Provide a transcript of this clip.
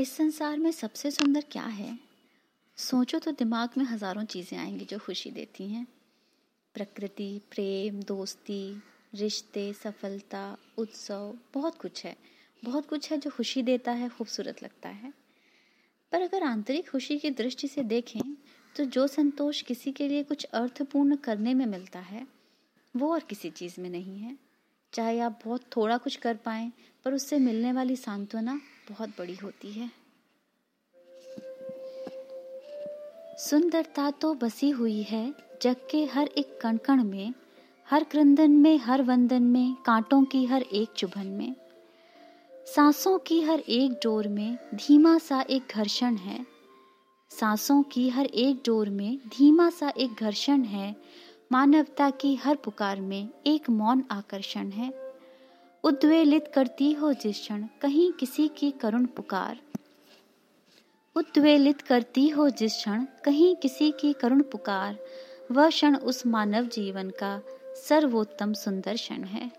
इस संसार में सबसे सुंदर क्या है? सोचो तो दिमाग में हज़ारों चीज़ें आएँगी जो खुशी देती हैं। प्रकृति, प्रेम, दोस्ती, रिश्ते, सफलता, उत्सव, बहुत कुछ है। बहुत कुछ है जो खुशी देता है, खूबसूरत लगता है। पर अगर आंतरिक खुशी की दृष्टि से देखें तो जो संतोष किसी के लिए कुछ अर्थपूर्ण करने में मिलता है, वो और किसी चीज़ में नहीं है। चाहे आप बहुत थोड़ा कुछ कर पाएँ, पर उससे मिलने वाली सांत्वना बहुत बड़ी होती है। सुंदरता तो बसी हुई है, जग के हर एक कण कण में, हर क्रंदन में, हर वंदन में, कांटों की हर एक चुभन में। सांसों की हर एक डोर में धीमा सा एक घर्षण है। सांसों की हर एक डोर में धीमा सा एक घर्षण है। मानवता की हर पुकार में एक मौन आकर्षण है। उद्वेलित करती हो जिस क्षण कहीं किसी की करुण पुकार। उद्वेलित करती हो जिस क्षण कहीं किसी की करुण पुकार। वह क्षण उस मानव जीवन का सर्वोत्तम सुंदर क्षण है।